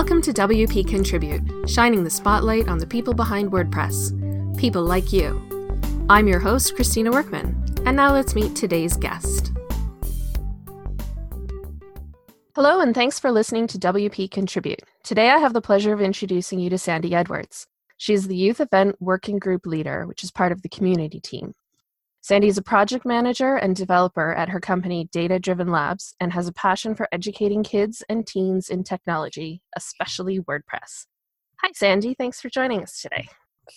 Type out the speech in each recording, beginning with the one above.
Welcome to WP Contribute, shining the spotlight on the people behind WordPress. People like you. I'm your host, Christina Workman, and now let's meet today's guest. Hello, and thanks for listening to WP Contribute. Today I have the pleasure of introducing you to Sandy Edwards. She's the Youth Event Working Group Leader, which is part of the community team. Sandy is a project manager and developer at her company Data Driven Labs and has a passion for educating kids and teens in technology, especially WordPress. Hi, Sandy. Thanks for joining us today.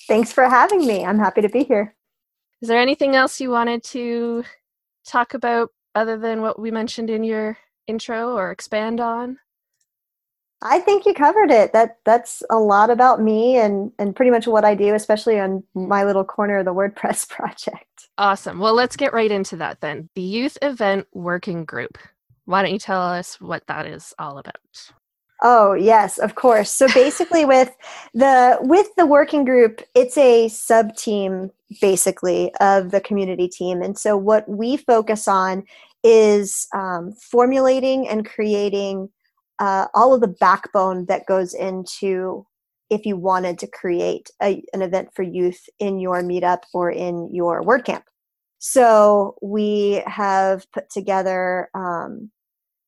Thanks for having me. I'm happy to be here. Is there anything else you wanted to talk about other than what we mentioned in your intro or expand on? I think you covered it. That that's a lot about me and and pretty much what I do, especially on my little corner of the WordPress project. Awesome. Well, let's get right into that then. The Youth Event Working Group. Why don't you tell us what that is all about? Oh, yes, of course. So basically with the with the working group, it's a sub team basically of the community team. And so what we focus on is um, formulating and creating uh, all of the backbone that goes into if you wanted to create a, an event for youth in your meetup or in your WordCamp. So we have put together um,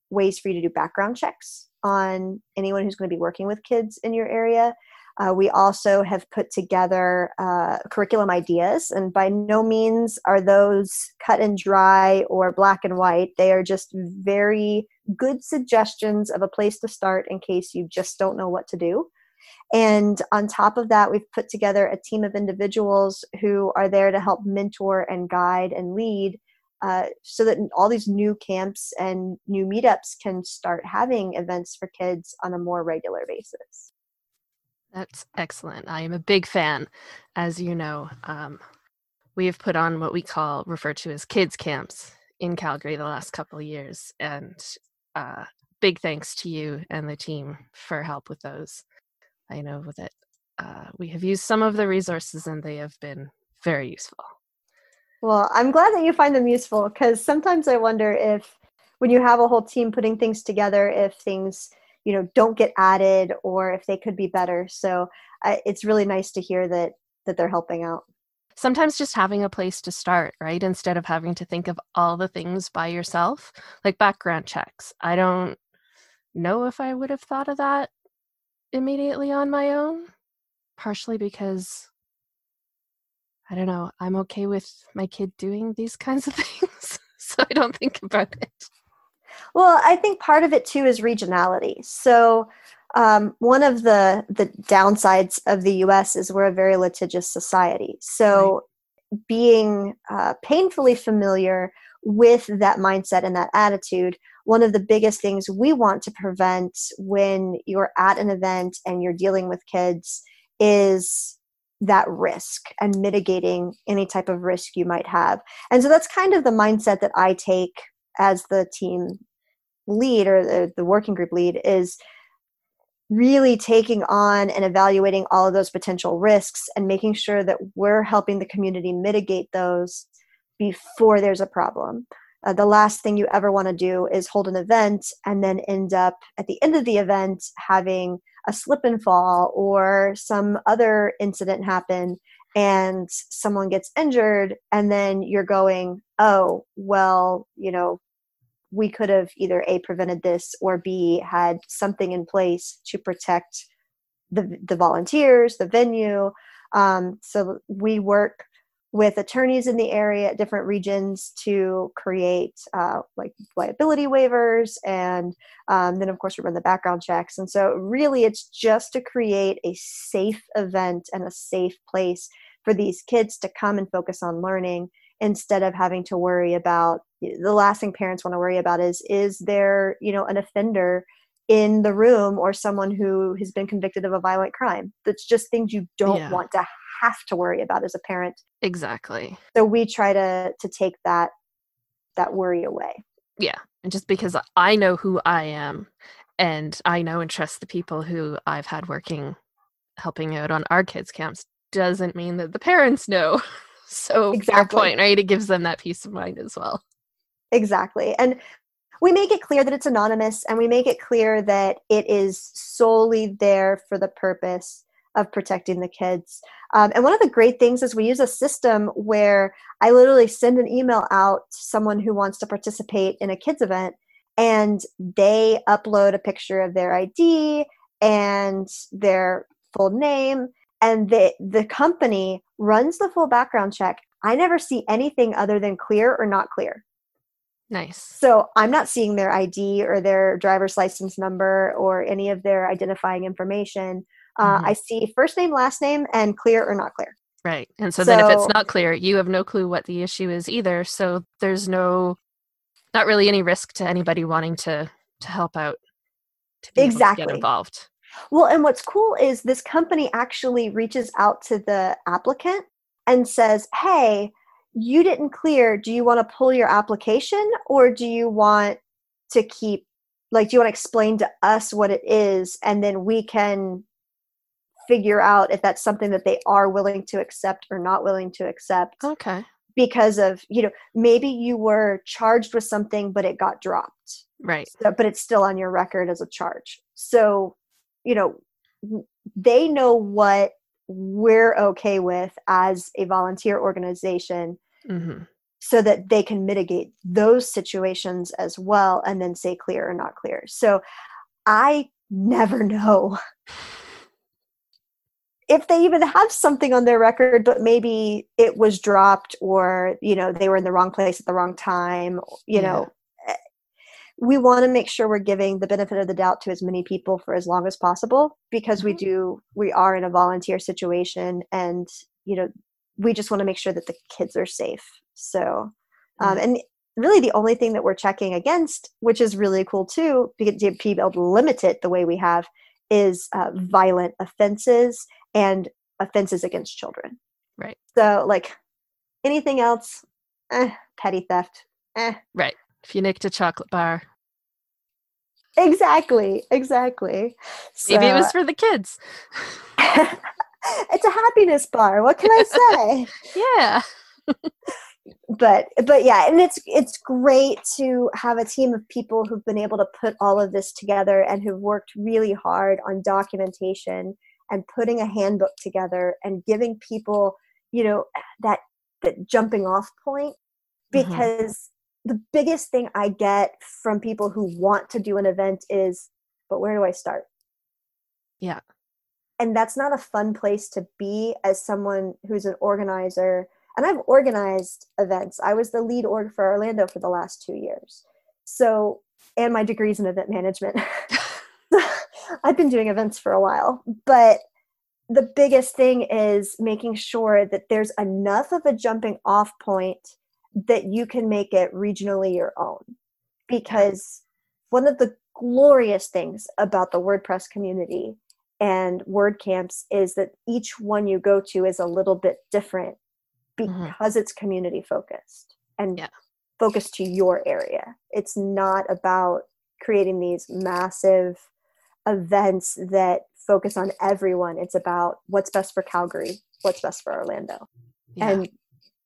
ways for you to do background checks on anyone who's going to be working with kids in your area. Uh, we also have put together uh, curriculum ideas, and by no means are those cut and dry or black and white. They are just very good suggestions of a place to start in case you just don't know what to do. And on top of that, we've put together a team of individuals who are there to help mentor and guide and lead uh, so that all these new camps and new meetups can start having events for kids on a more regular basis. That's excellent. I am a big fan. As you know, um, we have put on what we call, refer to as kids camps in Calgary the last couple of years. And uh, big thanks to you and the team for help with those. I know that uh, we have used some of the resources and they have been very useful. Well, I'm glad that you find them useful because sometimes I wonder if when you have a whole team putting things together, if things you know don't get added or if they could be better so uh, it's really nice to hear that that they're helping out sometimes just having a place to start right instead of having to think of all the things by yourself like background checks i don't know if i would have thought of that immediately on my own partially because i don't know i'm okay with my kid doing these kinds of things so i don't think about it well, I think part of it too is regionality. So, um, one of the the downsides of the U.S. is we're a very litigious society. So, right. being uh, painfully familiar with that mindset and that attitude, one of the biggest things we want to prevent when you're at an event and you're dealing with kids is that risk and mitigating any type of risk you might have. And so that's kind of the mindset that I take as the team lead or the, the working group lead is really taking on and evaluating all of those potential risks and making sure that we're helping the community mitigate those before there's a problem. Uh, the last thing you ever want to do is hold an event and then end up at the end of the event having a slip and fall or some other incident happen and someone gets injured and then you're going oh well you know we could have either a prevented this or b had something in place to protect the the volunteers the venue. Um, so we work with attorneys in the area at different regions to create uh, like liability waivers and um, then of course we run the background checks. And so really it's just to create a safe event and a safe place for these kids to come and focus on learning instead of having to worry about the last thing parents want to worry about is is there you know an offender in the room or someone who has been convicted of a violent crime that's just things you don't yeah. want to have to worry about as a parent exactly so we try to to take that that worry away yeah and just because i know who i am and i know and trust the people who i've had working helping out on our kids camps doesn't mean that the parents know So exactly. fair point, right? It gives them that peace of mind as well. Exactly. And we make it clear that it's anonymous and we make it clear that it is solely there for the purpose of protecting the kids. Um, and one of the great things is we use a system where I literally send an email out to someone who wants to participate in a kids event and they upload a picture of their ID and their full name and the the company runs the full background check. I never see anything other than clear or not clear. Nice. So I'm not seeing their ID or their driver's license number or any of their identifying information. Uh, mm-hmm. I see first name, last name, and clear or not clear. Right. And so, so then if it's not clear, you have no clue what the issue is either. So there's no, not really any risk to anybody wanting to to help out. To exactly. get involved. Well, and what's cool is this company actually reaches out to the applicant and says, "Hey, you didn't clear. Do you want to pull your application, or do you want to keep like do you want to explain to us what it is and then we can figure out if that's something that they are willing to accept or not willing to accept. Okay. Because of, you know, maybe you were charged with something, but it got dropped. Right. So, but it's still on your record as a charge. So, you know, they know what we're okay with as a volunteer organization mm-hmm. so that they can mitigate those situations as well and then say clear or not clear. So I never know if they even have something on their record but maybe it was dropped or you know they were in the wrong place at the wrong time you yeah. know we want to make sure we're giving the benefit of the doubt to as many people for as long as possible because mm-hmm. we do we are in a volunteer situation and you know we just want to make sure that the kids are safe so um, mm-hmm. and really the only thing that we're checking against which is really cool too to be able to limit it the way we have is uh, violent offenses and offenses against children. Right. So, like anything else, eh, petty theft. Eh. Right. If you nicked a chocolate bar. Exactly. Exactly. Maybe so, it was for the kids. it's a happiness bar. What can I say? yeah. but but yeah and it's it's great to have a team of people who've been able to put all of this together and who've worked really hard on documentation and putting a handbook together and giving people you know that that jumping off point mm-hmm. because. The biggest thing i get from people who want to do an event is but where do i start? Yeah. And that's not a fun place to be as someone who's an organizer. And i've organized events. I was the lead org for orlando for the last two years. So and my degrees in event management. I've been doing events for a while, but the biggest thing is making sure that there's enough of a jumping off point that you can make it regionally your own. Because one of the glorious things about the WordPress community and WordCamps is that each one you go to is a little bit different mm-hmm. because mm-hmm. it's community focused and yeah. focused to your area. It's not about creating these massive events that focus on everyone. It's about what's best for Calgary, what's best for Orlando. Yeah. And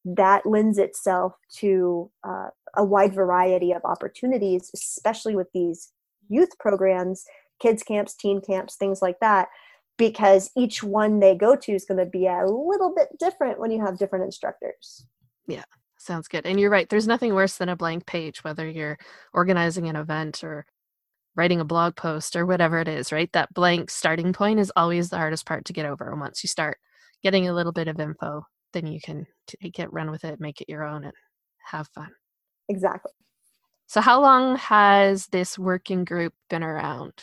that lends itself to uh, a wide variety of opportunities, especially with these youth programs, kids camps, teen camps, things like that, because each one they go to is going to be a little bit different when you have different instructors. Yeah, sounds good. And you're right, there's nothing worse than a blank page, whether you're organizing an event or writing a blog post or whatever it is, right? That blank starting point is always the hardest part to get over. And once you start getting a little bit of info, then you can take it, run with it, make it your own, and have fun. Exactly. So, how long has this working group been around?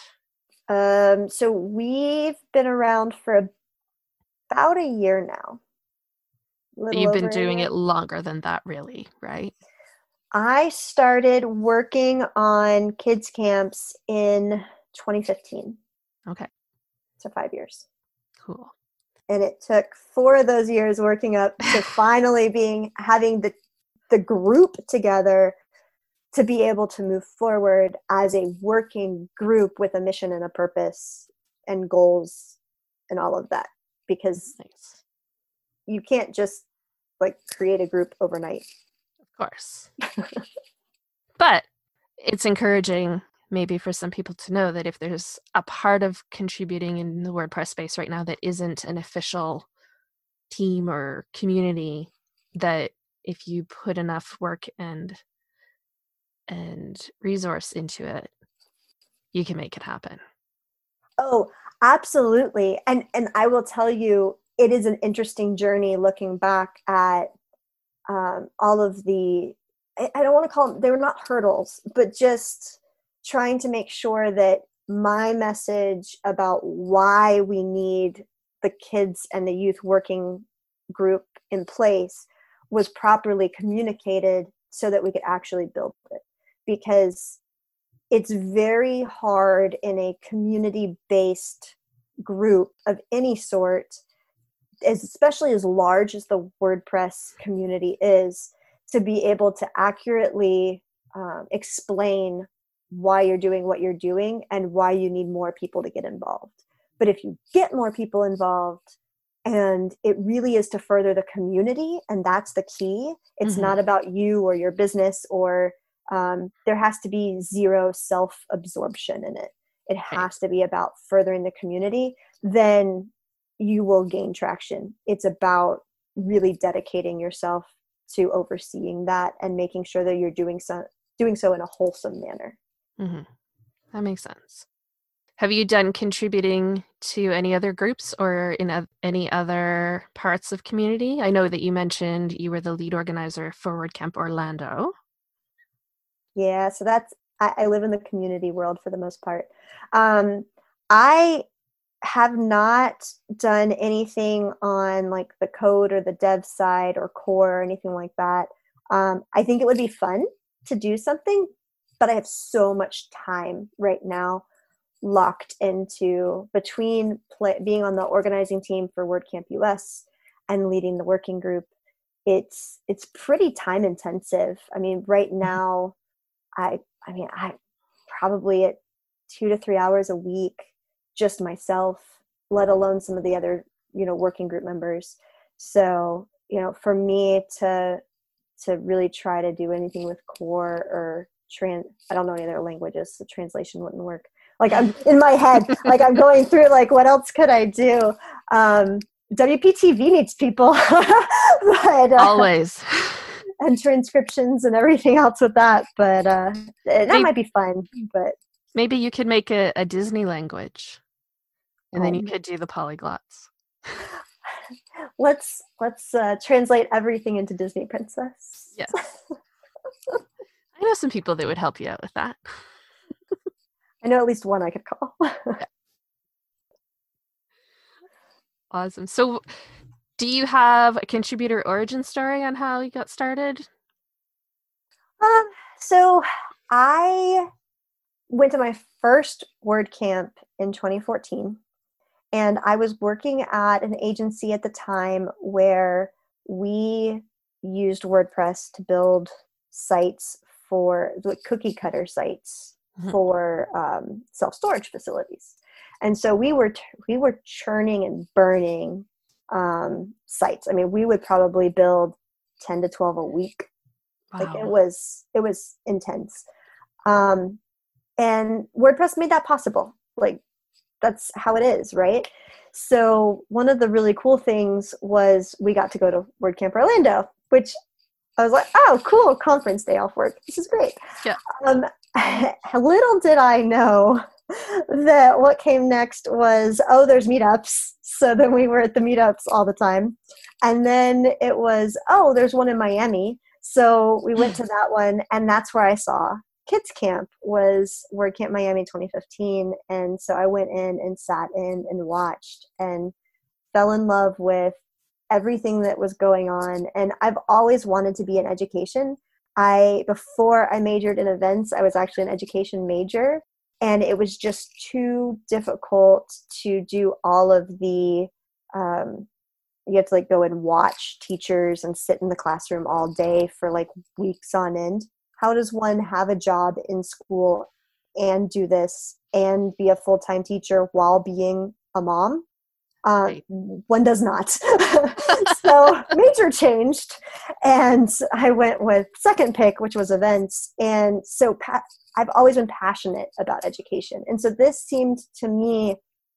Um, so we've been around for about a year now. You've been doing it longer than that, really, right? I started working on kids camps in 2015. Okay. So five years. Cool. And it took four of those years working up to finally being having the the group together to be able to move forward as a working group with a mission and a purpose and goals and all of that because nice. you can't just like create a group overnight Of course. but it's encouraging maybe for some people to know that if there's a part of contributing in the WordPress space right now that isn't an official team or community, that if you put enough work and and resource into it, you can make it happen. Oh, absolutely. And and I will tell you, it is an interesting journey looking back at um, all of the I, I don't want to call them they were not hurdles, but just trying to make sure that my message about why we need the kids and the youth working group in place was properly communicated so that we could actually build it. Because it's very hard in a community based group of any sort especially as large as the wordpress community is to be able to accurately um, explain why you're doing what you're doing and why you need more people to get involved. But if you get more people involved, and it really is to further the community, and that's the key. It's mm-hmm. not about you or your business, or um, there has to be zero self absorption in it. It has to be about furthering the community. Then you will gain traction. It's about really dedicating yourself to overseeing that and making sure that you're doing so doing so in a wholesome manner. Mm-hmm. That makes sense. Have you done contributing to any other groups or in any other parts of community? I know that you mentioned you were the lead organizer for WordCamp Orlando. Yeah, so that's I, I live in the community world for the most part. Um, I have not done anything on like the code or the dev side or core or anything like that. Um, I think it would be fun to do something, but I have so much time right now locked into between play, being on the organizing team for WordCamp US and leading the working group. It's it's pretty time intensive. I mean, right mm-hmm. now, I I mean I probably at two to three hours a week, just myself, let alone some of the other you know working group members. So you know, for me to to really try to do anything with core or trans i don't know any other languages so translation wouldn't work. Like i'm in my head like i'm going through like what else could i do? Um wptv needs people. But, uh, always. and transcriptions and everything else with that but uh that maybe, might be fun but maybe you could make a, a disney language and then you um, could do the polyglots. let's let's uh, translate everything into disney princess. Yes I know some people that would help you out with that. I know at least one I could call. yeah. Awesome. So, do you have a contributor origin story on how you got started? Um, so I went to my first WordCamp in 2014, and I was working at an agency at the time where we used WordPress to build sites for the cookie cutter sites mm-hmm. for um, self storage facilities, and so we were we were churning and burning um, sites. I mean, we would probably build ten to twelve a week. Wow. Like it was it was intense, um, and WordPress made that possible. Like that's how it is, right? So one of the really cool things was we got to go to WordCamp Orlando, which I was like, oh, cool, conference day off work. This is great. Yeah. Um, little did I know that what came next was, oh, there's meetups. So then we were at the meetups all the time. And then it was, oh, there's one in Miami. So we went to that one, and that's where I saw Kids Camp was WordCamp Miami 2015. And so I went in and sat in and watched and fell in love with everything that was going on and i've always wanted to be in education. I before i majored in events i was actually an education major and it was just too difficult to do all of the um, you have to like go and watch teachers and sit in the classroom all day for like weeks on end. How does one have a job in school and do this and be a full-time teacher while being a mom Uh, right. One does not. so major changed, and I went with second pick, which was events. And so pa- I've always been passionate about education, and so this seemed to me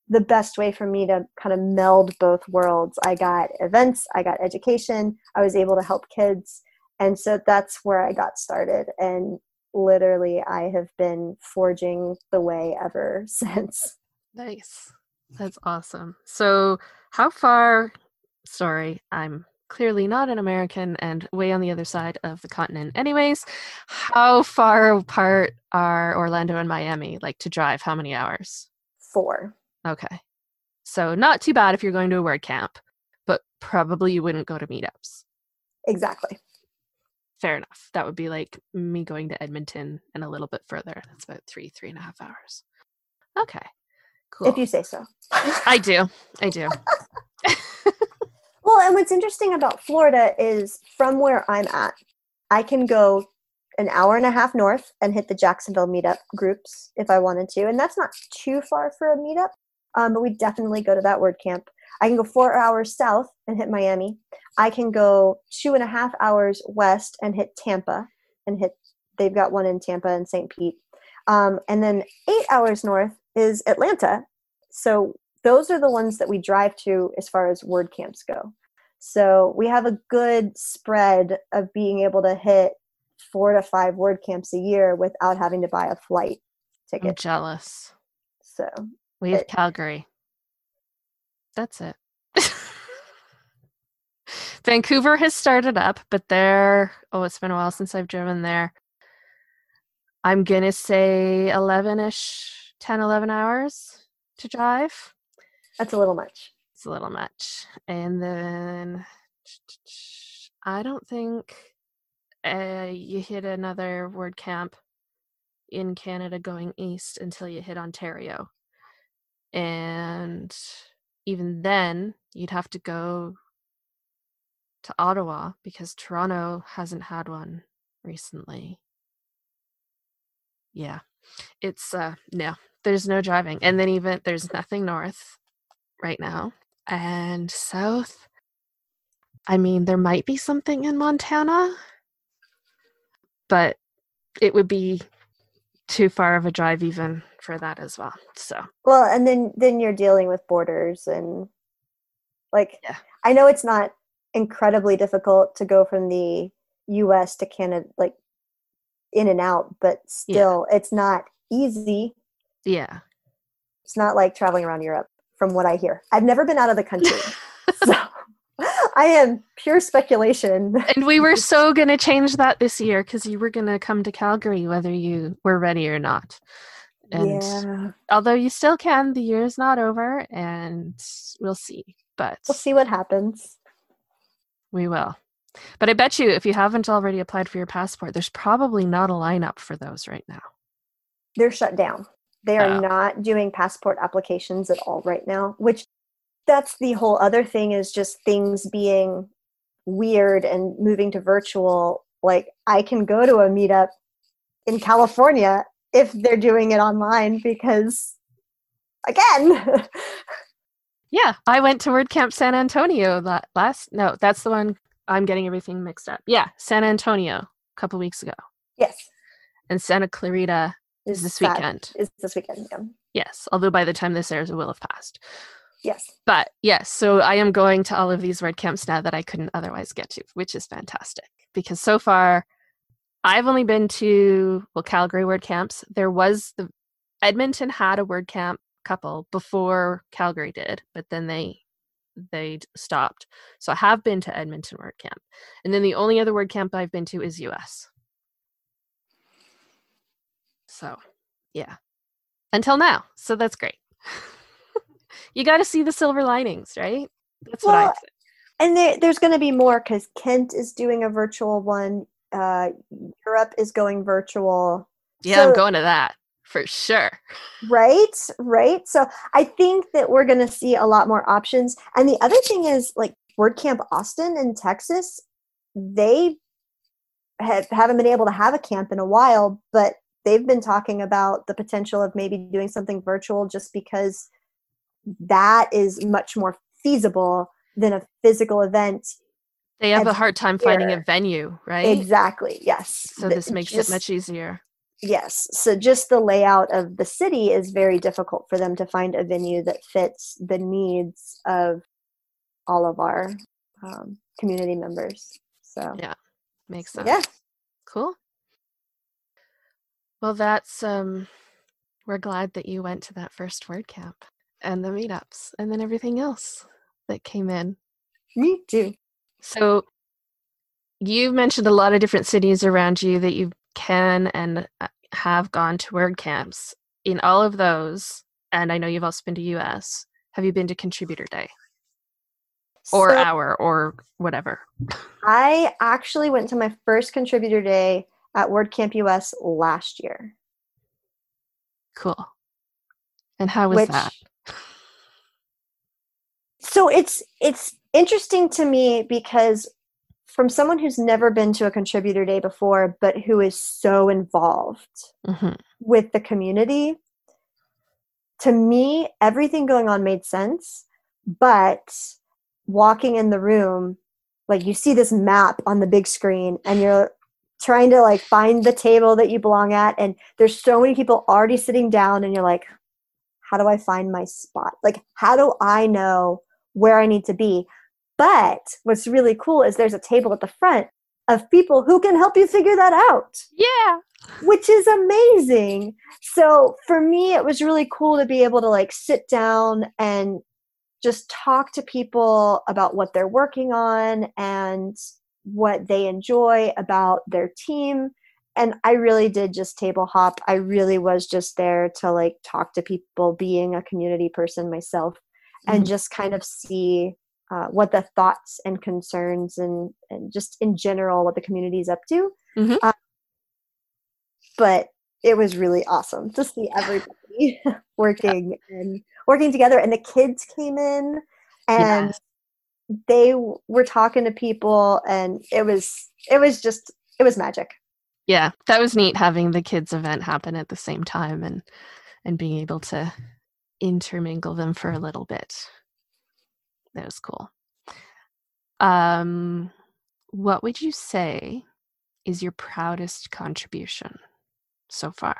the best way for me to kind of meld both worlds. I got events, I got education, I was able to help kids. And so that's where I got started. And literally, I have been forging the way ever since. Nice. That's awesome. So, how far? Sorry, I'm clearly not an American and way on the other side of the continent. Anyways, how far apart are Orlando and Miami? Like to drive, how many hours? Four. Okay. So not too bad if you're going to a word camp, but probably you wouldn't go to meetups. Exactly. Fair enough. That would be like me going to Edmonton and a little bit further. That's about three, three and a half hours. Okay. Cool. If you say so. I do. I do. well, and what's interesting about Florida is from where I'm at, I can go an hour and a half north and hit the Jacksonville meetup groups if I wanted to. And that's not too far for a meetup um, but we definitely go to that word camp. I can go four hours south and hit Miami. I can go two and a half hours west and hit Tampa and hit, they've got one in Tampa and St. Pete. Um, and then eight hours north is Atlanta. So those are the ones that we drive to as far as word camps go. So we have a good spread of being able to hit four to five word camps a year without having to buy a flight ticket. I'm jealous. So we have it, Calgary. That's it. Vancouver has started up, but there, oh, it's been a while since I've driven there. I'm going to say 11 ish, 10, 11 hours to drive. That's a little much. It's a little much. And then I don't think uh, you hit another word camp in Canada going east until you hit Ontario. And even then, you'd have to go to Ottawa because Toronto hasn't had one recently. Yeah. It's uh no, there's no driving. And then even there's nothing north right now. And south I mean, there might be something in Montana, but it would be too far of a drive even for that as well. So well, and then then you're dealing with borders and like yeah. I know it's not incredibly difficult to go from the U.S. to Canada, like in and out, but still, yeah. it's not easy. Yeah, it's not like traveling around Europe, from what I hear. I've never been out of the country, so I am pure speculation. And we were so going to change that this year because you were going to come to Calgary whether you were ready or not. And yeah. although you still can, the year is not over and we'll see. But we'll see what happens. We will. But I bet you if you haven't already applied for your passport, there's probably not a lineup for those right now. They're shut down. They are oh. not doing passport applications at all right now, which that's the whole other thing is just things being weird and moving to virtual. Like I can go to a meetup in California if they're doing it online because again yeah i went to wordcamp san antonio last no that's the one i'm getting everything mixed up yeah san antonio a couple weeks ago yes and santa clarita is, this weekend is this weekend yeah. yes although by the time this airs it will have passed yes but yes so i am going to all of these word camps now that i couldn't otherwise get to which is fantastic because so far I've only been to well Calgary word camps. There was the Edmonton had a word camp couple before Calgary did, but then they they stopped. So I have been to Edmonton word camp. And then the only other word camp I've been to is US. So, yeah. Until now. So that's great. you got to see the silver linings, right? That's well, what I think. And there, there's going to be more because Kent is doing a virtual one uh, Europe is going virtual. Yeah, so, I'm going to that for sure. Right, right. So I think that we're going to see a lot more options. And the other thing is, like WordCamp Austin in Texas, they have, haven't been able to have a camp in a while, but they've been talking about the potential of maybe doing something virtual just because that is much more feasible than a physical event They have a hard time finding a venue, right? exactly yes So this makes just- it much easier. yes so just the layout of the city is very difficult for them to find a venue that fits the needs of all of our um, community members so Yeah. Makes sense. yeah Cool. Well, that's um we're glad that you went to that first word camp and the meetups and then everything else that came in. me too So you mentioned a lot of different cities around you that you can and uh, have gone to word camps. In all of those, and I know you've also been to US, have you been to contributor day or So- hour or whatever? I actually went to my first contributor day at WordCamp US last year. Cool. And how was which that? so it's it's interesting to me because from someone who's never been to a contributor day before but who is so involved hmm with the community to me everything going on made sense but walking in the room like you see this map on the big screen and you're trying to like find the table that you belong at and there's so many people already sitting down and you're like how do i find my spot like how do i know where i need to be but what's really cool is there's a table at the front of people who can help you figure that out Yeah. which is amazing. So for me, it was really cool to be able to like sit down and just talk to people about what they're working on and what they enjoy about their team. And I really did just table hop. I really was just there to like talk to people, being a community person myself, and Mhm. just kind of see uh, what the thoughts and concerns and, and just in general what the community is up to but it was really awesome to see everybody working and working together and the kids came in and Yes. They were talking to people and it was it was just it was magic Yeah, that was neat having the kids event happen at the same time and and being able to intermingle them for a little bit. That was cool. Um what would you say is your proudest contribution so far?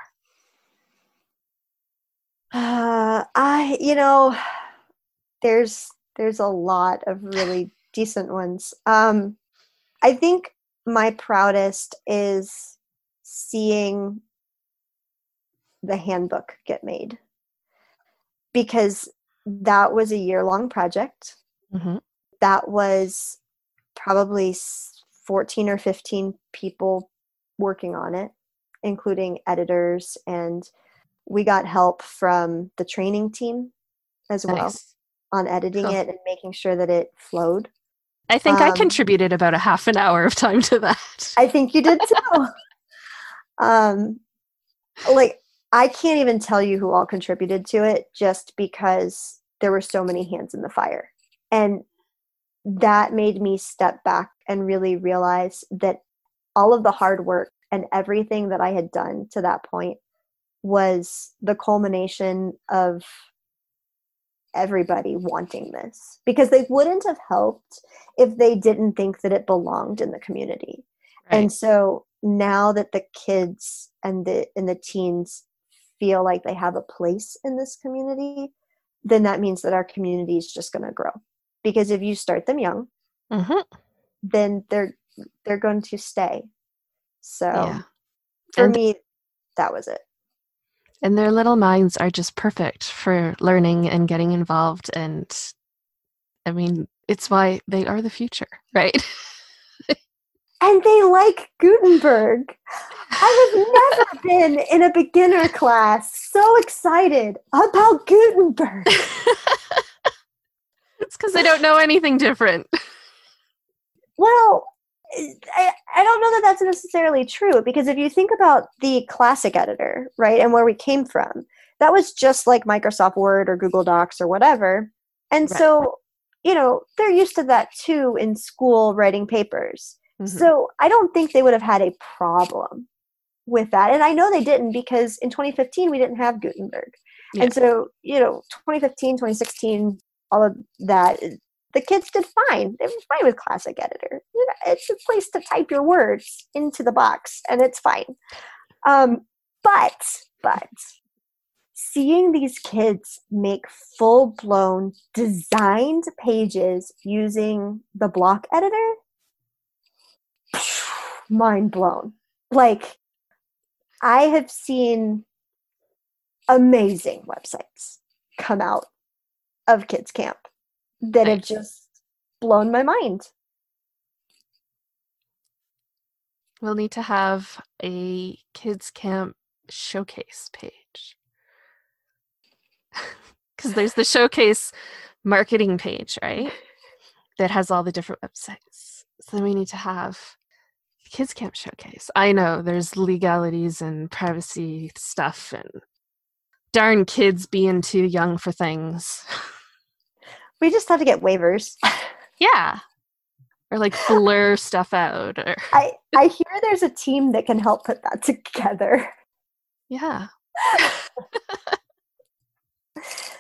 uh, i you know there's there's a lot of really decent ones um i think my proudest is seeing the handbook get made because that was a year long project hmm that was probably 14 or 15 people working on it, including editors. And we got help from the training team as well Nice. On editing Cool. it and making sure that it flowed. I think I Um, contributed about a half an hour of time to that. I think you did too. um, like, I can't even tell you who all contributed to it just because there were so many hands in the fire. And that made me step back and really realize that all of the hard work and everything that I had done to that point was the culmination of everybody wanting this because they wouldn't have helped if they didn't think that it belonged in the community. Right. And so now that the kids and the and the teens feel like they have a place in this community, then that means that our community is just going to grow. Because if you start them young, Mhm. then they're they're going to stay. So Yeah. for And- me, that was it. And their little minds are just perfect for learning and getting involved. And I mean, it's why they are the future, right? And they like Gutenberg. I have never been in a beginner class so excited about Gutenberg. it's because they don't know anything different. Well, I, I don't know that that's necessarily true because if you think about the classic editor, right, and where we came from, that was just like Microsoft Word or Google Docs or whatever. And Right. so, you know, they're used to that too in school writing papers. Mhm. So I don't think they would have had a problem with that. And I know they didn't because in 2015 we didn't have Gutenberg. Yeah. And so, you know, 2015, 2016, all of that, the kids did fine. They were fine with Classic Editor. You know, it's a place to type your words into the box, and it's fine. Um, but, but, seeing these kids make full blown designed pages using the block editor, mind blown. Like, I have seen amazing websites come out of kids camp that nice. have just blown my mind. We'll need to have a kids camp showcase page. Because there's the showcase marketing page, right? That has all the different websites. So then we need to have kids camp showcase. I know there's legalities and privacy stuff and darn kids being too young for things. We just have to get waivers. yeah. Or like blur stuff out. Or I, I hear there's a team that can help put that together. Yeah.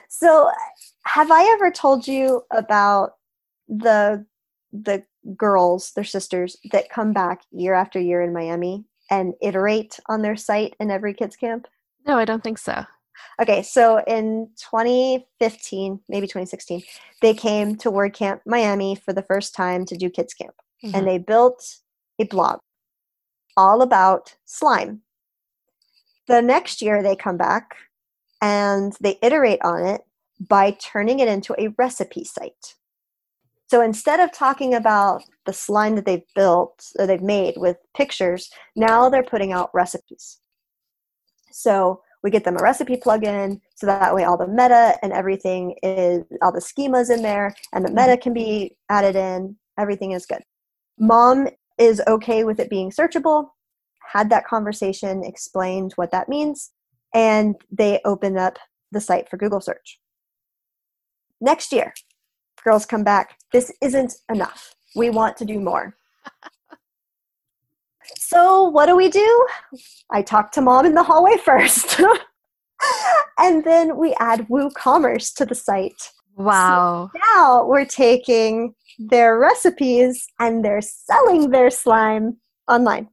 so have I ever told you about the the girls, their sisters, that come back year after year in Miami and iterate on their site in every kids camp? No, I don't think so. Okay, so in 2015, maybe 2016, they came to WordCamp Miami for the first time to do kids camp. Mm-hmm. And they built a blog all about slime. The next year they come back and they iterate on it by turning it into a recipe site. So instead of talking about the slime that they've built or they've made with pictures, now they're putting out recipes. So we get them a recipe plugin so that way all the meta and everything is all the schemas in there and the meta mm-hmm. can be added in everything is good. Mom is okay with it being searchable had that conversation explained what that means and they open up the site for google search. Next year girls come back this isn't enough. We want to do more so what do we do? I talk to mom in the hallway first. and then we add WooCommerce to the site. Wow. So now we're taking their recipes and they're selling their slime online.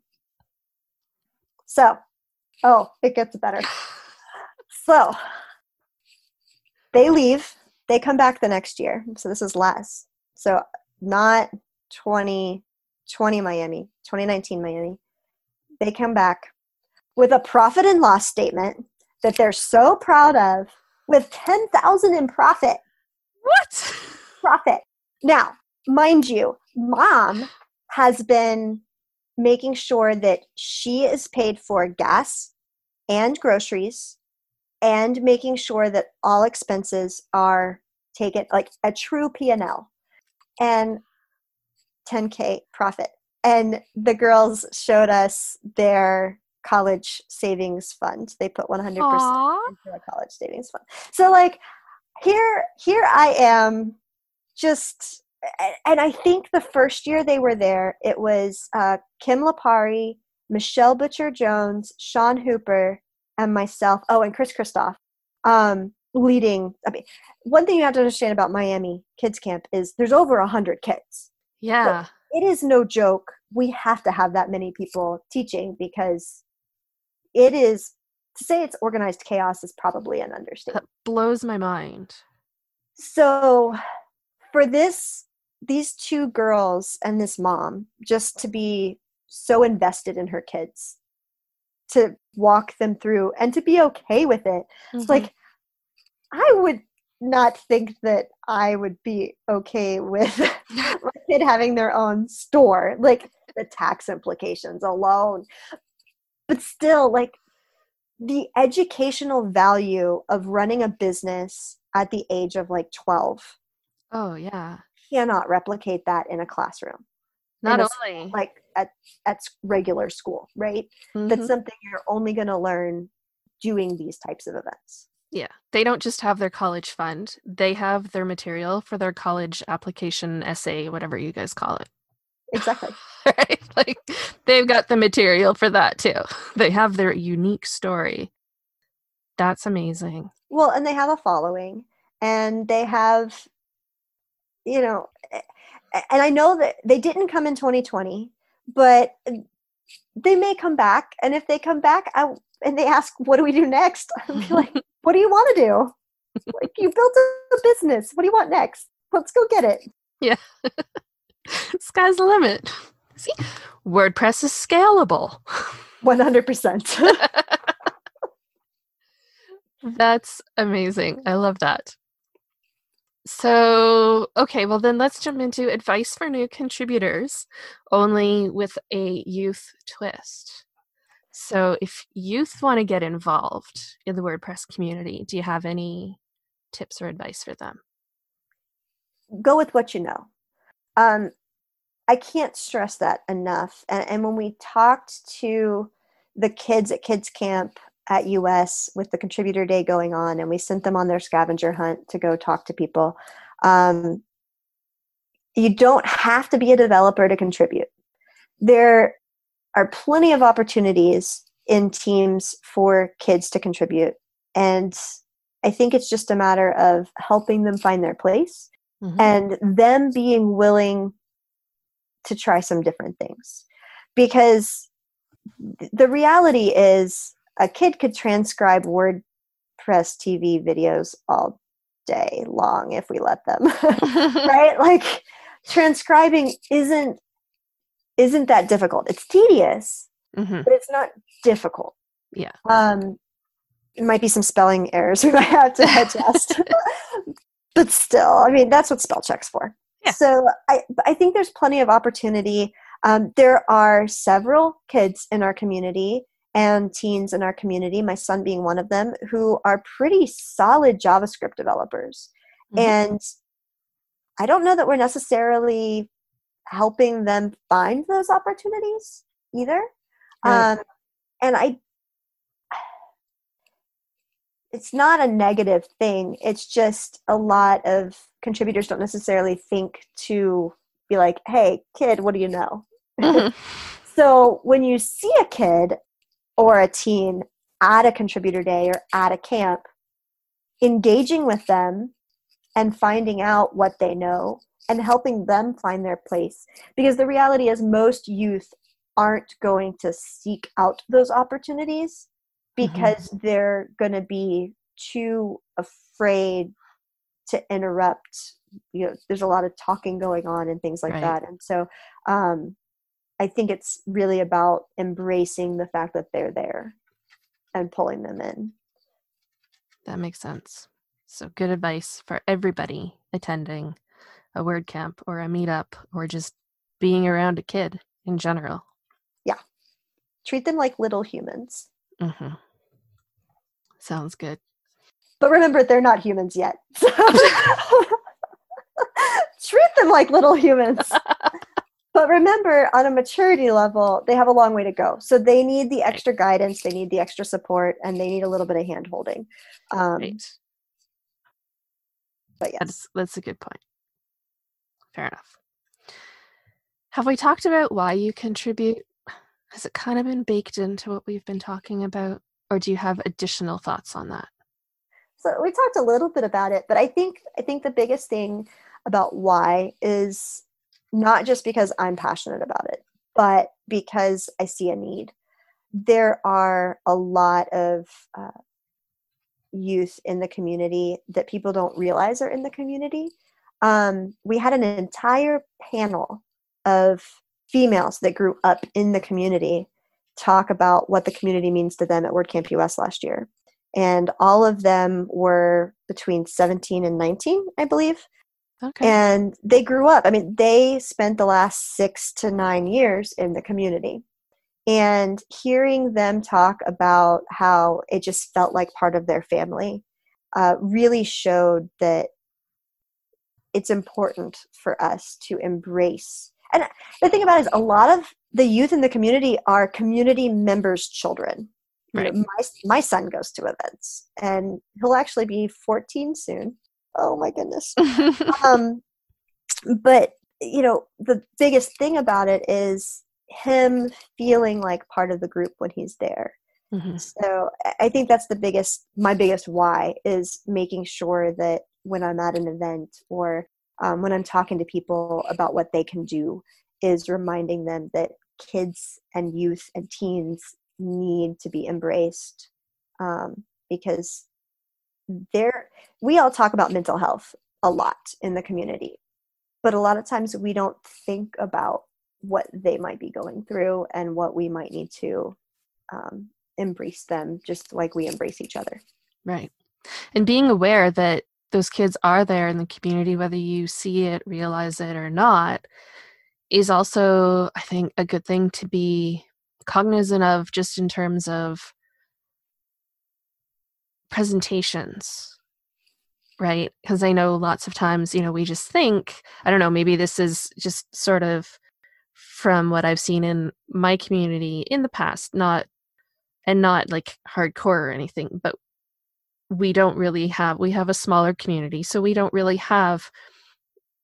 So, oh, it gets better. so, they leave, they come back the next year. So, this is less. So, not 2020 Miami, 2019 Miami. They come back with a profit and loss statement that they're so proud of with 10,000 in profit. What? Profit. Now, mind you, mom has been making sure that she is paid for gas and groceries and making sure that all expenses are taken like a true P&L and 10k profit and the girls showed us their college savings fund. They put 100% into a college savings fund. So like here here I am just and I think the first year they were there, it was uh, Kim Lapari, Michelle Butcher Jones, Sean Hooper, and myself. Oh, and Chris Christoff um, leading. I mean, one thing you have to understand about Miami Kids Camp is there's over a hundred kids. Yeah, so it is no joke we have to have that many people teaching because it is to say it's organized chaos is probably an understatement. That blows my mind. So for this these two girls and this mom just to be so invested in her kids to walk them through and to be okay with it. Mm-hmm. It's like I would not think that I would be okay with my kid having their own store. Like the tax implications alone. But still, like the educational value of running a business at the age of like 12. Oh, yeah. Cannot replicate that in a classroom. Not a, only like at, at regular school, right? Mm-hmm. That's something you're only going to learn doing these types of events. Yeah. They don't just have their college fund, they have their material for their college application essay, whatever you guys call it. Exactly. right? Like they've got the material for that too. They have their unique story. That's amazing. Well, and they have a following and they have, you know, eh, eh, and I know that they didn't come in 2020, but eh, they may come back. And if they come back I, and they ask, what do we do next? I'll be like, what do you want to do? like, you built a business. What do you want next? Let's go get it. Yeah. Sky's the limit. See, WordPress is scalable. 100%. That's amazing. I love that. So, okay, well, then let's jump into advice for new contributors, only with a youth twist. So, if youth want to get involved in the WordPress community, do you have any tips or advice for them? Go with what you know. Um, I can't stress that enough. And, and when we talked to the kids at Kids Camp at US with the contributor day going on, and we sent them on their scavenger hunt to go talk to people. Um, you don't have to be a developer to contribute. There are plenty of opportunities in teams for kids to contribute. And I think it's just a matter of helping them find their place mm-hmm. and them being willing to try some different things. Because the reality is a kid could transcribe WordPress TV videos all day long if we let them. right? Like transcribing isn't isn't that difficult. It's tedious, mm-hmm. but it's not difficult. Yeah. Um there might be some spelling errors we might have to adjust. but still, I mean that's what spell check's for. Yeah. So I I think there's plenty of opportunity. Um, there are several kids in our community and teens in our community, my son being one of them, who are pretty solid JavaScript developers. Mm-hmm. And I don't know that we're necessarily helping them find those opportunities either. Right. Um, and I, it's not a negative thing. It's just a lot of contributors don't necessarily think to be like, hey, kid, what do you know? Mm-hmm. so when you see a kid or a teen at a contributor day or at a camp, engaging with them and finding out what they know and helping them find their place. Because the reality is, most youth aren't going to seek out those opportunities mm-hmm. because mm-hmm. they're going to be too afraid to interrupt you know there's a lot of talking going on and things like right. that and so um I think it's really about embracing the fact that they're there and pulling them in. That makes sense. So, good advice for everybody attending a WordCamp or a meetup or just being around a kid in general. Yeah. Treat them like little humans. Mm-hmm. Sounds good. But remember, they're not humans yet. Treat them like little humans. But remember, on a maturity level, they have a long way to go. So they need the extra guidance, they need the extra support, and they need a little bit of hand holding. Um, right. But yes. That's, that's a good point. Fair enough. Have we talked about why you contribute? Has it kind of been baked into what we've been talking about? Or do you have additional thoughts on that? So we talked a little bit about it, but I think I think the biggest thing about why is not just because I'm passionate about it, but because I see a need. There are a lot of uh, youth in the community that people don't realize are in the community. Um, we had an entire panel of females that grew up in the community talk about what the community means to them at WordCamp US last year. And all of them were between 17 and 19, I believe. Okay. And they grew up. I mean, they spent the last six to nine years in the community. And hearing them talk about how it just felt like part of their family uh, really showed that it's important for us to embrace. And the thing about it is, a lot of the youth in the community are community members' children. Right. You know, my, my son goes to events, and he'll actually be 14 soon oh my goodness um, but you know the biggest thing about it is him feeling like part of the group when he's there Mm-hmm. So I think that's the biggest, my biggest why is making sure that when I'm at an event or um, when I'm talking to people about what they can do, is reminding them that kids and youth and teens need to be embraced um, because they're we all talk about mental health a lot in the community but a lot of times we don't think about what they might be going through and what we might need to um, embrace them just like we embrace each other. Right. And being aware that those kids are there in the community whether you see it realize it or not is also i think a good thing to be cognizant of just in terms of presentations right? Because i know lots of times you know we just think i don't know maybe this is just sort of from what i've seen in my community in the past not and not like hardcore or anything but we don't really have we have a smaller community so we don't really have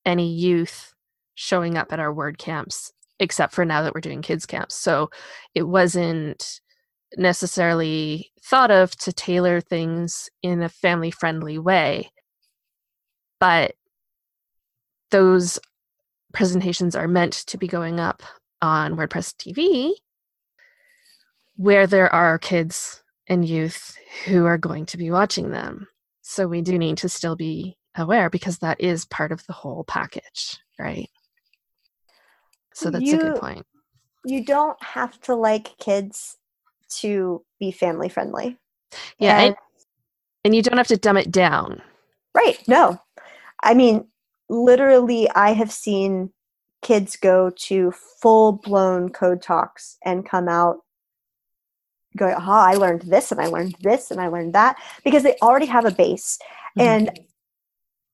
any youth showing up at our word camps except for now that we're doing kids camps. So it wasn't necessarily thought of to tailor things in a family friendly way. But those presentations are meant to be going up on WordPress TV where there are kids and youth who are going to be watching them. So we do need to still be aware because that is part of the whole package, right? So that's you, a good point. You don't have to like kids to be family friendly. Yeah. And, and you don't have to dumb it down. Right. No. I mean, literally, I have seen kids go to full blown code talks and come out going, oh, I learned this and I learned this and I learned that because they already have a base. Mm-hmm.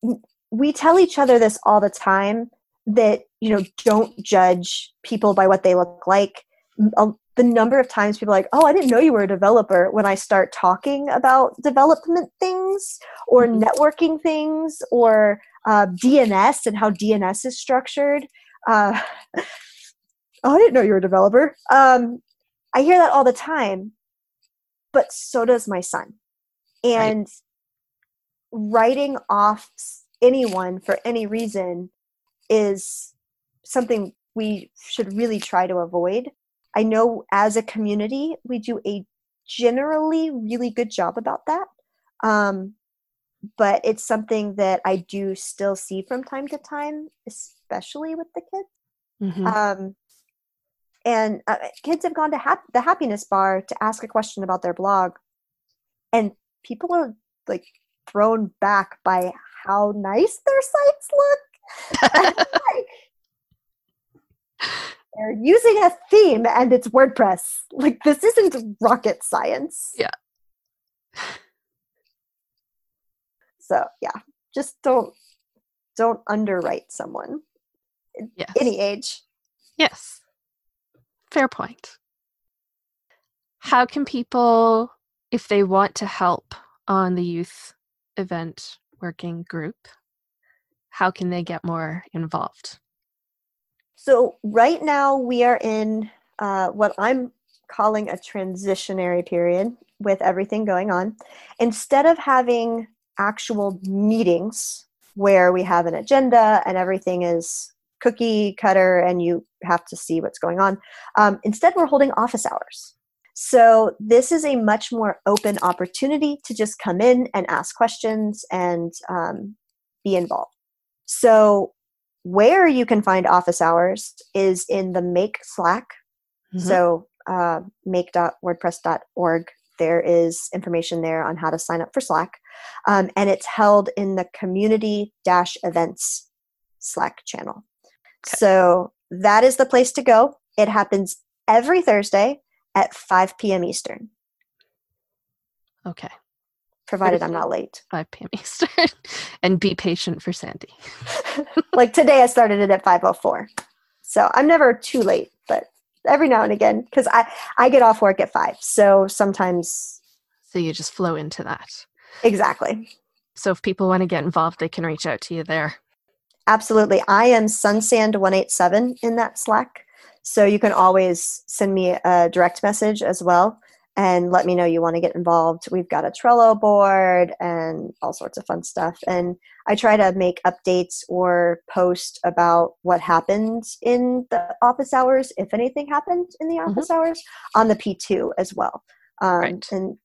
And we tell each other this all the time that, you know, don't judge people by what they look like. The number of times people are like, oh, I didn't know you were a developer when I start talking about development things or mm-hmm. networking things or uh, DNS and how DNS is structured. Uh, oh, I didn't know you were a developer. Um, I hear that all the time, but so does my son. And right. writing off anyone for any reason is something we should really try to avoid. I know as a community, we do a generally really good job about that. Um, but it's something that I do still see from time to time, especially with the kids. Mm-hmm. Um, and uh, kids have gone to hap- the happiness bar to ask a question about their blog, and people are like thrown back by how nice their sites look. like, they're using a theme and it's WordPress. Like this isn't rocket science. Yeah. So yeah, just don't don't underwrite someone. Yes. Any age. Yes. Fair point. How can people, if they want to help on the youth event working group, how can they get more involved? So, right now we are in uh, what I'm calling a transitionary period with everything going on. Instead of having actual meetings where we have an agenda and everything is cookie cutter and you have to see what's going on. Um, instead, we're holding office hours. So, this is a much more open opportunity to just come in and ask questions and um, be involved. So, where you can find office hours is in the Make Slack. Mm-hmm. So, uh, make.wordpress.org. There is information there on how to sign up for Slack. Um, and it's held in the community dash events Slack channel. Okay. So that is the place to go. It happens every Thursday at 5 p.m. Eastern. Okay. Provided I'm not late. 5 p.m. Eastern. and be patient for Sandy. like today I started it at 5.04. So I'm never too late, but every now and again, because I, I get off work at 5. So sometimes. So you just flow into that. Exactly. So if people want to get involved, they can reach out to you there. Absolutely. I am Sunsand187 in that Slack. So you can always send me a direct message as well. and let me know you want to get involved. We've got a Trello board and all sorts of fun stuff. And I try to make updates or post about what happened in the office hours, if anything happened in the mm-hmm. office mm-hmm. hours, on the P2 as well. Um, right. And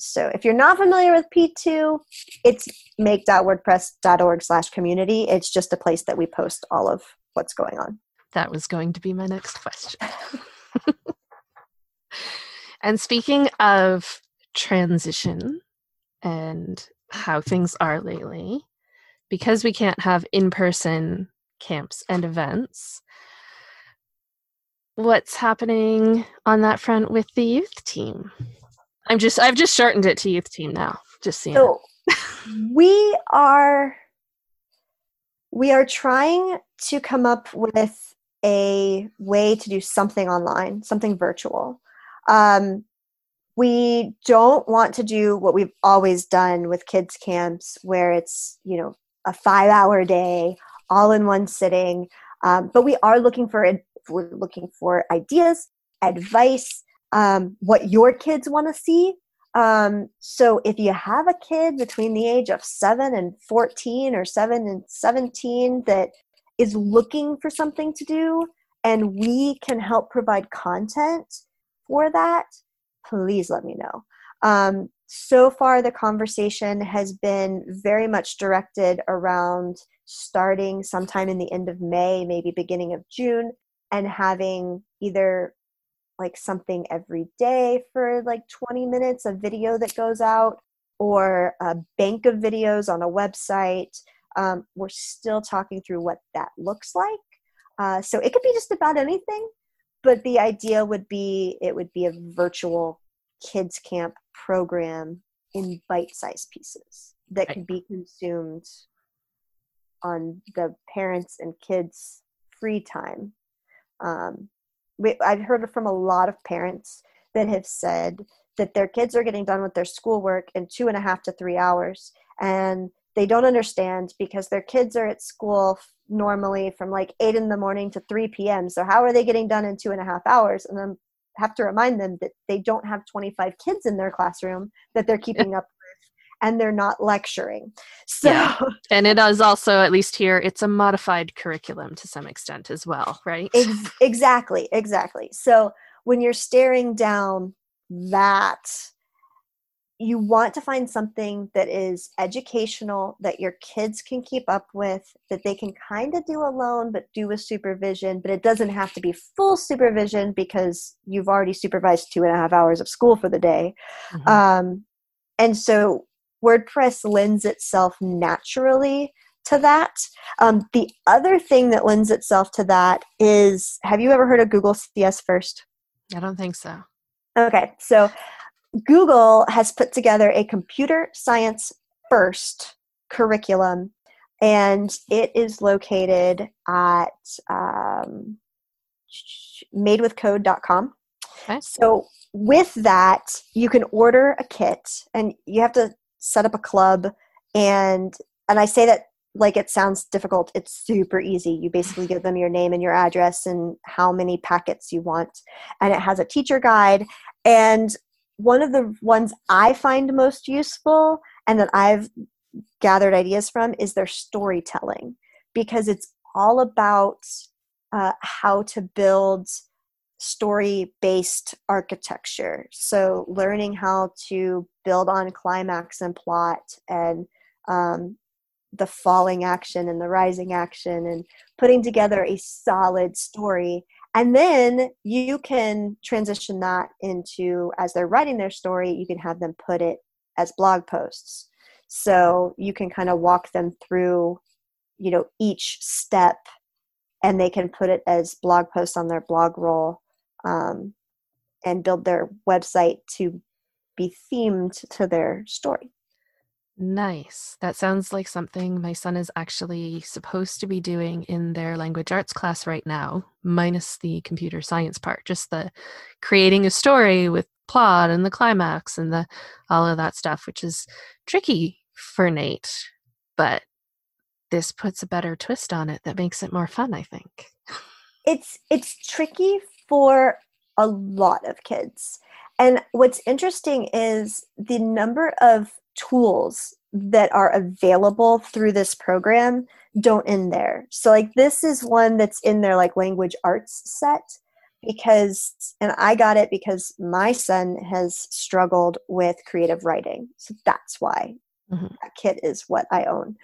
so if you're not familiar with P2, it's make.wordpress.org slash community. It's just a place that we post all of what's going on. That was going to be my next question. And speaking of transition and how things are lately, because we can't have in person camps and events, what's happening on that front with the youth team? I'm just I've just shortened it to youth team now. Just seeing. So we are we are trying to come up with a way to do something online, something virtual. Um, we don't want to do what we've always done with kids camps where it's you know a five hour day all in one sitting um, but we are looking for we're looking for ideas advice um, what your kids want to see um, so if you have a kid between the age of 7 and 14 or 7 and 17 that is looking for something to do and we can help provide content for that, please let me know. Um, so far, the conversation has been very much directed around starting sometime in the end of May, maybe beginning of June, and having either like something every day for like 20 minutes, a video that goes out, or a bank of videos on a website. Um, we're still talking through what that looks like. Uh, so it could be just about anything but the idea would be it would be a virtual kids camp program in bite-sized pieces that could be consumed on the parents and kids free time um, we, i've heard from a lot of parents that have said that their kids are getting done with their schoolwork in two and a half to three hours and they don't understand because their kids are at school normally from like 8 in the morning to 3 p.m. So, how are they getting done in two and a half hours? And then have to remind them that they don't have 25 kids in their classroom that they're keeping up and they're not lecturing. So, yeah. and it is also, at least here, it's a modified curriculum to some extent as well, right? Ex- exactly, exactly. So, when you're staring down that you want to find something that is educational that your kids can keep up with that they can kind of do alone but do with supervision but it doesn't have to be full supervision because you've already supervised two and a half hours of school for the day mm-hmm. um, and so wordpress lends itself naturally to that um, the other thing that lends itself to that is have you ever heard of google cs first i don't think so okay so Google has put together a computer science first curriculum, and it is located at um, madewithcode.com. Okay. So, with that, you can order a kit, and you have to set up a club. And and I say that like it sounds difficult. It's super easy. You basically give them your name and your address and how many packets you want, and it has a teacher guide. And one of the ones I find most useful and that I've gathered ideas from is their storytelling because it's all about uh, how to build story based architecture. So, learning how to build on climax and plot and um, the falling action and the rising action and putting together a solid story. And then you can transition that into as they're writing their story you can have them put it as blog posts. So you can kind of walk them through you know each step and they can put it as blog posts on their blog roll um, and build their website to be themed to their story Nice. That sounds like something my son is actually supposed to be doing in their language arts class right now, minus the computer science part, just the creating a story with plot and the climax and the all of that stuff, which is tricky for Nate. But this puts a better twist on it that makes it more fun, I think. It's it's tricky for a lot of kids. And what's interesting is the number of tools that are available through this program don't end there. So like this is one that's in their like language arts set because and I got it because my son has struggled with creative writing. So that's why mm-hmm. that kit is what I own.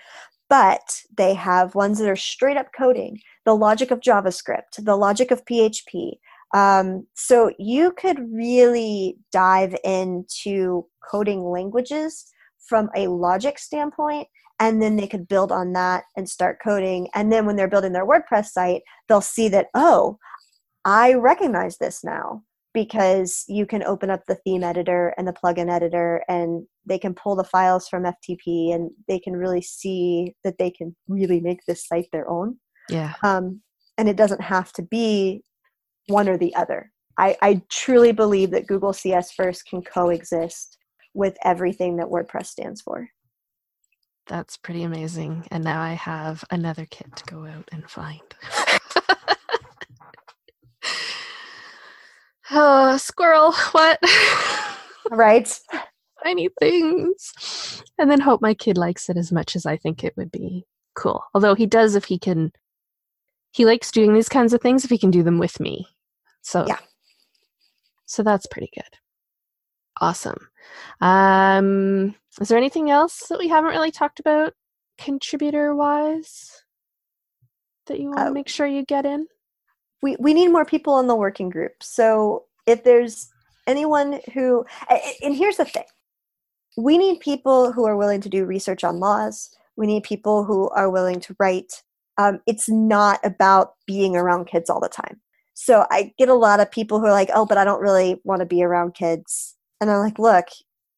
But they have ones that are straight up coding, the logic of JavaScript, the logic of PHP. Um, so you could really dive into coding languages from a logic standpoint and then they could build on that and start coding. And then when they're building their wordpress site they'll see that oh i recognize this now because you can open up the theme editor and the plugin editor and they can pull the files from ftp and they can really see that they can really make this site their own. Yeah. Um, and it doesn't have to be one or the other I, I truly believe that google cs first can coexist with everything that WordPress stands for. That's pretty amazing. And now I have another kit to go out and find. oh, squirrel, what? right. Tiny things. And then hope my kid likes it as much as I think it would be cool. Although he does if he can he likes doing these kinds of things if he can do them with me. So Yeah. So that's pretty good. Awesome. Um, is there anything else that we haven't really talked about contributor wise that you want to uh, make sure you get in? We, we need more people in the working group. So if there's anyone who, and here's the thing we need people who are willing to do research on laws, we need people who are willing to write. Um, it's not about being around kids all the time. So I get a lot of people who are like, oh, but I don't really want to be around kids. And i'm like look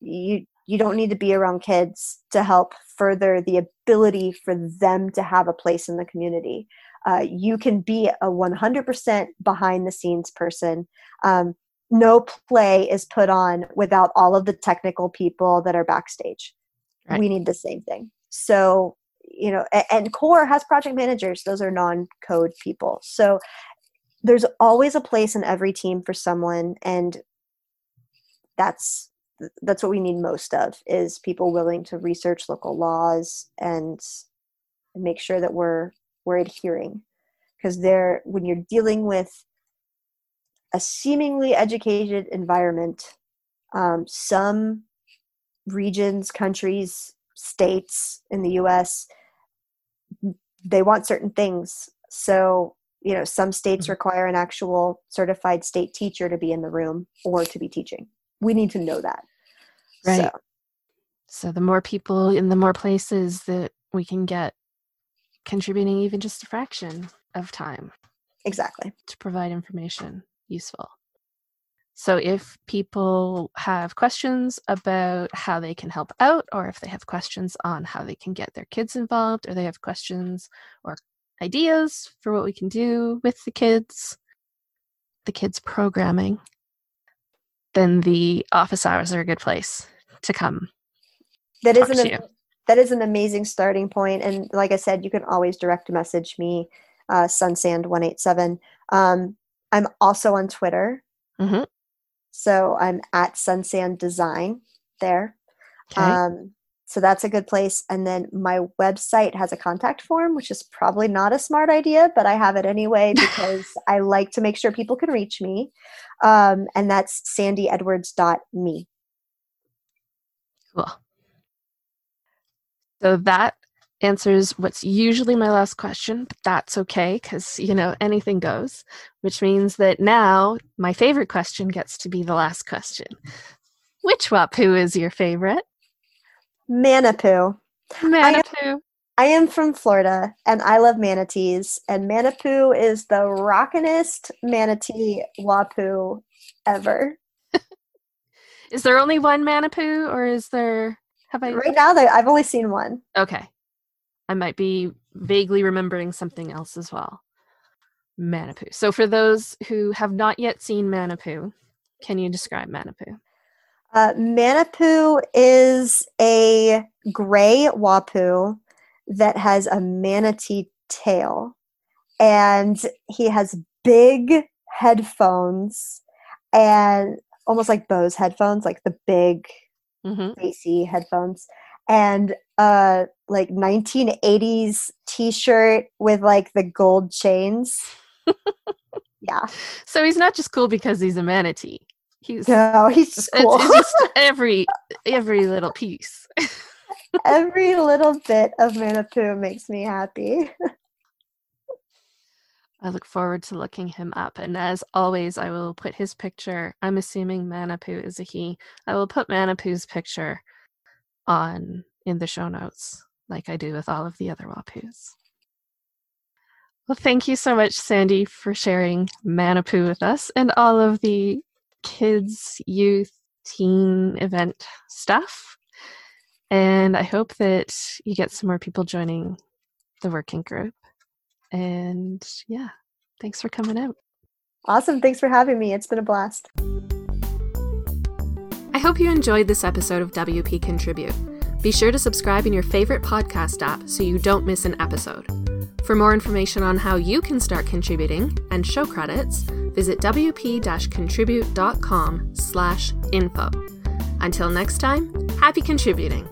you you don't need to be around kids to help further the ability for them to have a place in the community. Uh, you can be a 100% behind the scenes person. Um, no play is put on without all of the technical people that are backstage. Right. we need the same thing. So you know and, and core has project managers. Those are non-code people. So there's always a place in every team for someone and that's that's what we need most of is people willing to research local laws and make sure that we're we're adhering. Because they're when you're dealing with a seemingly educated environment um, some regions countries states in the us they want certain things. So you know some states mm-hmm. require an actual certified state teacher to be in the room or to be teaching. We need to know that. Right. So, so the more people in the more places that we can get contributing even just a fraction of time exactly. to provide information useful. So if people have questions about how they can help out or if they have questions on how they can get their kids involved or they have questions or ideas for what we can do with the kids the kids programming then the office hours are a good place to come. That is an that is an amazing starting point, and like I said, you can always direct message me, uh, Sunsand one eight seven. Um, I'm also on Twitter, mm-hmm. so I'm at Sunsand Design there. Okay. Um, so that's a good place. And then my website has a contact form, which is probably not a smart idea, but I have it anyway because I like to make sure people can reach me. Um, and that's sandyedwards.me. Cool. So that answers what's usually my last question, but that's okay because, you know, anything goes, which means that now my favorite question gets to be the last question. Which Wapuu is your favorite? Manitou. Manitou. I am, I am from Florida and I love manatees, and Manitou is the rockinest manatee Wapuu ever. is there only one Manitou, or is there? Have I? Right now, I've only seen one. Okay, I might be vaguely remembering something else as well. Manitou. So, for those who have not yet seen Manitou, can you describe Manitou? Uh, is a gray Wapuu that has a manatee tail, and he has big headphones and almost like Bose headphones, like the big Mm-hmm. AC headphones, and uh like 1980s t-shirt with like the gold chains. yeah. So he's not just cool because he's a manatee. He's No, he's just cool. it's just every every little piece. Every little bit of Manitou makes me happy. I look forward to looking him up. And as always, I will put his picture. I'm assuming Manipu is a he. I will put Manipu's picture on in the show notes, like I do with all of the other Wapus. Well, thank you so much, Sandy, for sharing Manipu with us and all of the kids, youth, teen event stuff. And I hope that you get some more people joining the working group. And yeah, thanks for coming out. Awesome. Thanks for having me. It's been a blast. I hope you enjoyed this episode of WP Contribute. Be sure to subscribe in your favorite podcast app so you don't miss an episode. For more information on how you can start contributing and show credits, visit wp-contribute.com slash info. Until next time, happy contributing!